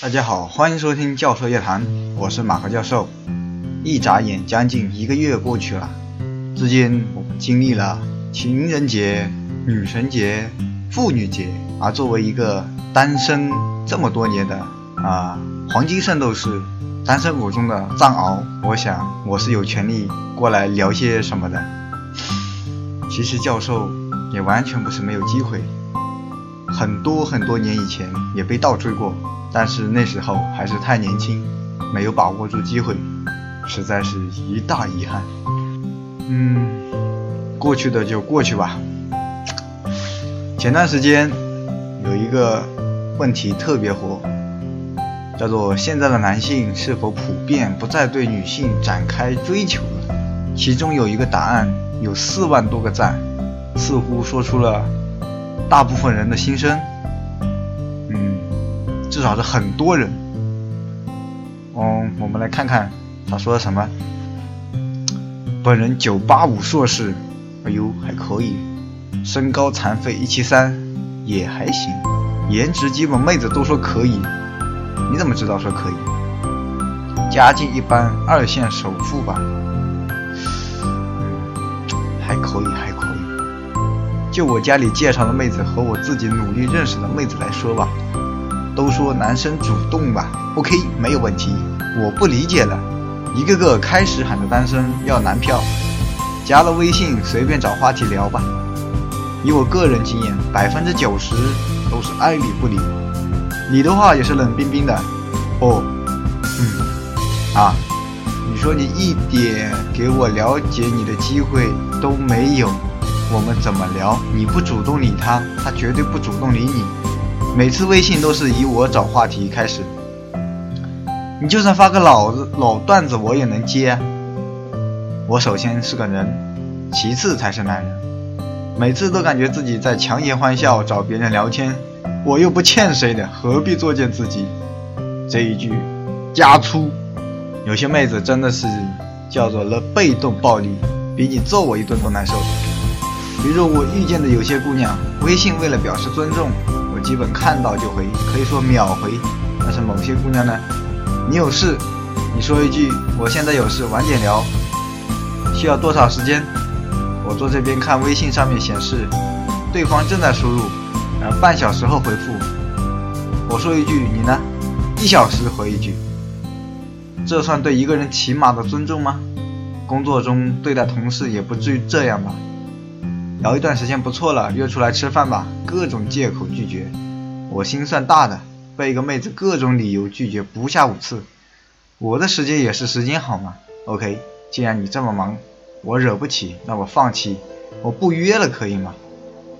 大家好，欢迎收听教授夜谈，我是马克教授。一眨眼，将近一个月过去了，至今我们经历了情人节、女神节、妇女节，而作为一个单身这么多年的啊黄金圣斗士，单身狗中的藏獒，我想我是有权利过来聊些什么的。其实教授也完全不是没有机会，很多很多年以前也被倒追过。但是那时候还是太年轻，没有把握住机会，实在是一大遗憾。嗯，过去的就过去吧。前段时间有一个问题特别火，叫做现在的男性是否普遍不再对女性展开追求了？其中有一个答案有四万多个赞，似乎说出了大部分人的心声。至少是很多人。嗯，我们来看看他说的什么。本人九八五硕士，哎呦还可以，身高残废一七三，也还行，颜值基本妹子都说可以。你怎么知道说可以？家境一般，二线首富吧。嗯还可以，还可以。就我家里介绍的妹子和我自己努力认识的妹子来说吧。都说男生主动吧，OK，没有问题。我不理解了，一个个开始喊着单身要男票，加了微信随便找话题聊吧。以我个人经验，百分之九十都是爱理不理，理的话也是冷冰冰的。哦，嗯，啊，你说你一点给我了解你的机会都没有，我们怎么聊？你不主动理他，他绝对不主动理你。每次微信都是以我找话题开始，你就算发个老子老段子我也能接。我首先是个人，其次才是男人。每次都感觉自己在强颜欢笑找别人聊天，我又不欠谁的，何必作践自己？这一句加粗，有些妹子真的是叫做了被动暴力，比你揍我一顿都难受。比如我遇见的有些姑娘，微信为了表示尊重。基本看到就回，可以说秒回。但是某些姑娘呢，你有事，你说一句我现在有事，晚点聊。需要多少时间？我坐这边看微信上面显示，对方正在输入，然后半小时后回复。我说一句你呢？一小时回一句。这算对一个人起码的尊重吗？工作中对待同事也不至于这样吧？聊一段时间不错了，约出来吃饭吧。各种借口拒绝，我心算大的，被一个妹子各种理由拒绝不下五次。我的时间也是时间好吗？OK，既然你这么忙，我惹不起，那我放弃，我不约了，可以吗？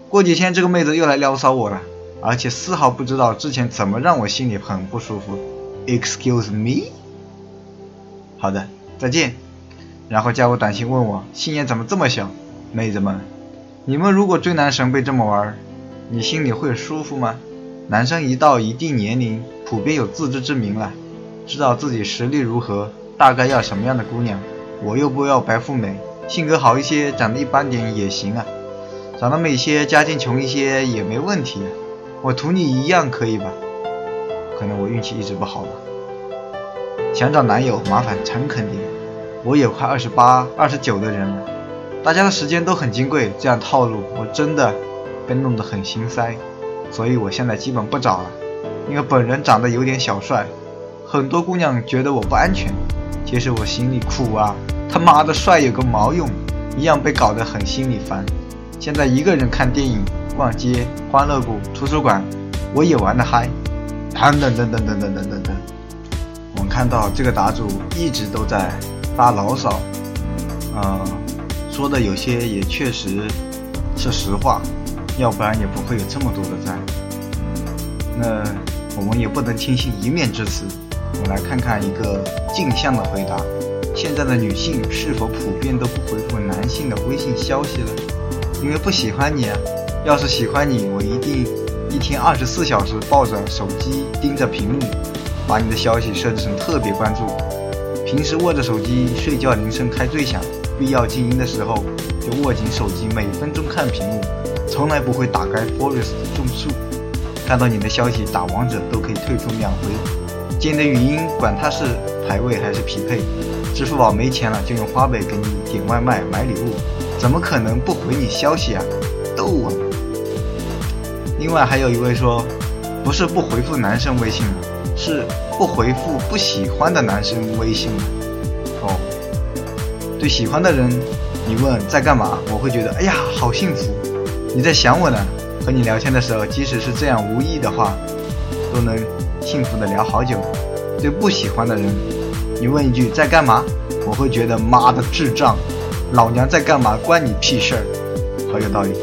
过几天这个妹子又来撩骚我了，而且丝毫不知道之前怎么让我心里很不舒服。Excuse me？好的，再见。然后加我短信问我心眼怎么这么小，妹子们。你们如果追男神被这么玩，你心里会舒服吗？男生一到一定年龄，普遍有自知之明了，知道自己实力如何，大概要什么样的姑娘。我又不要白富美，性格好一些，长得一般点也行啊。长得美些，家境穷一些也没问题。我图你一样可以吧？可能我运气一直不好吧。想找男友，麻烦诚恳点。我也快二十八、二十九的人了。大家的时间都很金贵，这样套路我真的被弄得很心塞，所以我现在基本不找了。因为本人长得有点小帅，很多姑娘觉得我不安全。其实我心里苦啊，他妈的帅有个毛用，一样被搞得很心里烦。现在一个人看电影、逛街、欢乐谷、图书馆，我也玩得嗨。等等等等等等等等等，我们看到这个答主一直都在发牢骚，啊。说的有些也确实是实话，要不然也不会有这么多的赞。那我们也不能轻信一面之词。我们来看看一个镜像的回答：现在的女性是否普遍都不回复男性的微信消息了？因为不喜欢你啊！要是喜欢你，我一定一天二十四小时抱着手机盯着屏幕，把你的消息设置成特别关注。平时握着手机睡觉，铃声开最响。必要静音的时候，就握紧手机，每分钟看屏幕，从来不会打开 Forest 种树。看到你的消息，打王者都可以退出秒回。接你的语音，管它是排位还是匹配。支付宝没钱了，就用花呗给你点外卖、买礼物，怎么可能不回你消息啊？逗啊！另外还有一位说，不是不回复男生微信了，是不回复不喜欢的男生微信了。对喜欢的人，你问在干嘛，我会觉得哎呀好幸福，你在想我呢。和你聊天的时候，即使是这样无意的话，都能幸福的聊好久。对不喜欢的人，你问一句在干嘛，我会觉得妈的智障，老娘在干嘛关你屁事儿，好有道理。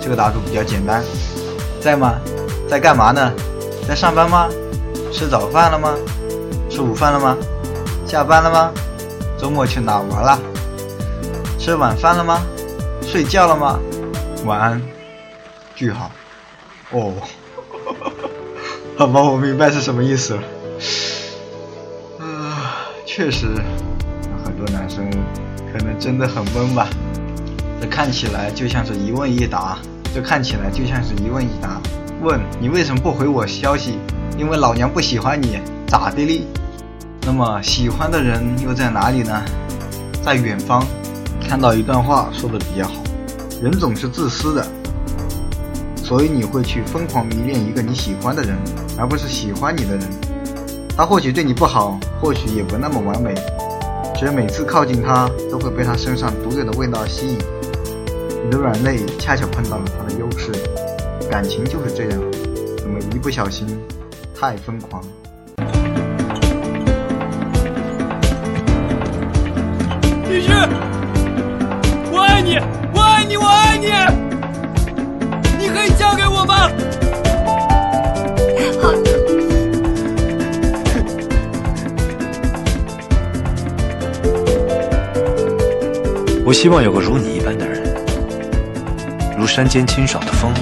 这个答主比较简单，在吗？在干嘛呢？在上班吗？吃早饭了吗？吃午饭了吗？下班了吗？周末去哪玩了？吃晚饭了吗？睡觉了吗？晚安。句号。哦。好吧，我明白是什么意思了。啊，确实，很多男生可能真的很闷吧。这看起来就像是一问一答。这看起来就像是一问一答。问你为什么不回我消息？因为老娘不喜欢你，咋的哩？那么喜欢的人又在哪里呢？在远方。看到一段话说的比较好，人总是自私的，所以你会去疯狂迷恋一个你喜欢的人，而不是喜欢你的人。他或许对你不好，或许也不那么完美，只是每次靠近他，都会被他身上独有的味道吸引。你的软肋恰巧碰到了他的优势，感情就是这样，怎么一不小心太疯狂？必须！我爱你，我爱你，我爱你！你可以嫁给我吗？好。我希望有个如你一般的人，如山间清爽的风，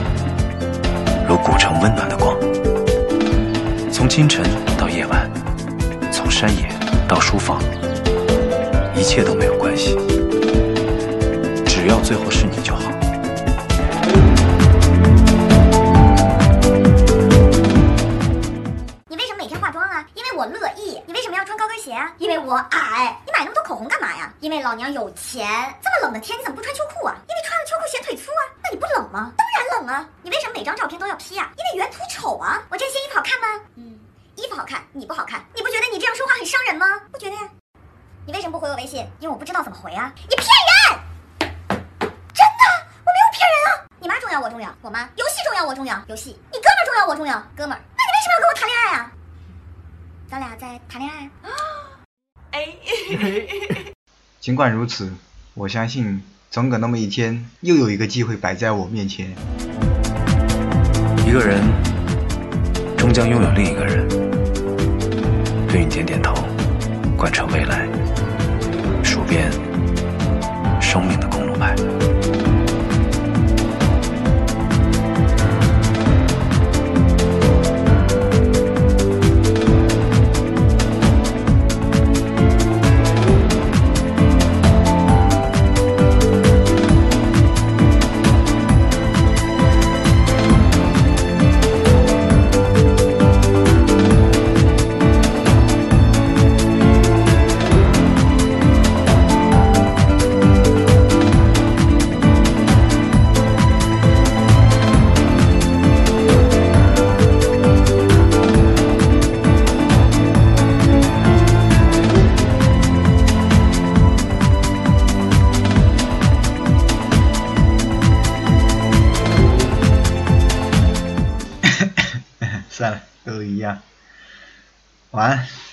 如古城温暖的光。从清晨到夜晚，从山野到书房，一切都没有关系。只要最后是你就好。你为什么每天化妆啊？因为我乐意。你为什么要穿高跟鞋啊？因为我矮。你买那么多口红干嘛呀？因为老娘有钱。这么冷的天，你怎么不穿秋裤啊？因为穿了秋裤显腿粗啊。那你不冷吗？当然冷啊。你为什么每张照片都要 P 啊？因为原图丑啊。我这些衣服好看吗？嗯，衣服好看，你不好看。你不觉得你这样说话很伤人吗？不觉得呀。你为什么不回我微信？因为我不知道怎么回啊。你骗人！真的，我没有骗人啊！你妈重要，我重要；我妈游戏重要，我重要；游戏，你哥们重要，我重要。哥们儿，那你为什么要跟我谈恋爱啊？咱俩在谈恋爱。哎，尽管如此，我相信总有那么一天，又有一个机会摆在我面前。一个人终将拥有另一个人，对你点点头，贯彻未来，主编生命的公路牌。算了，都一样。晚安。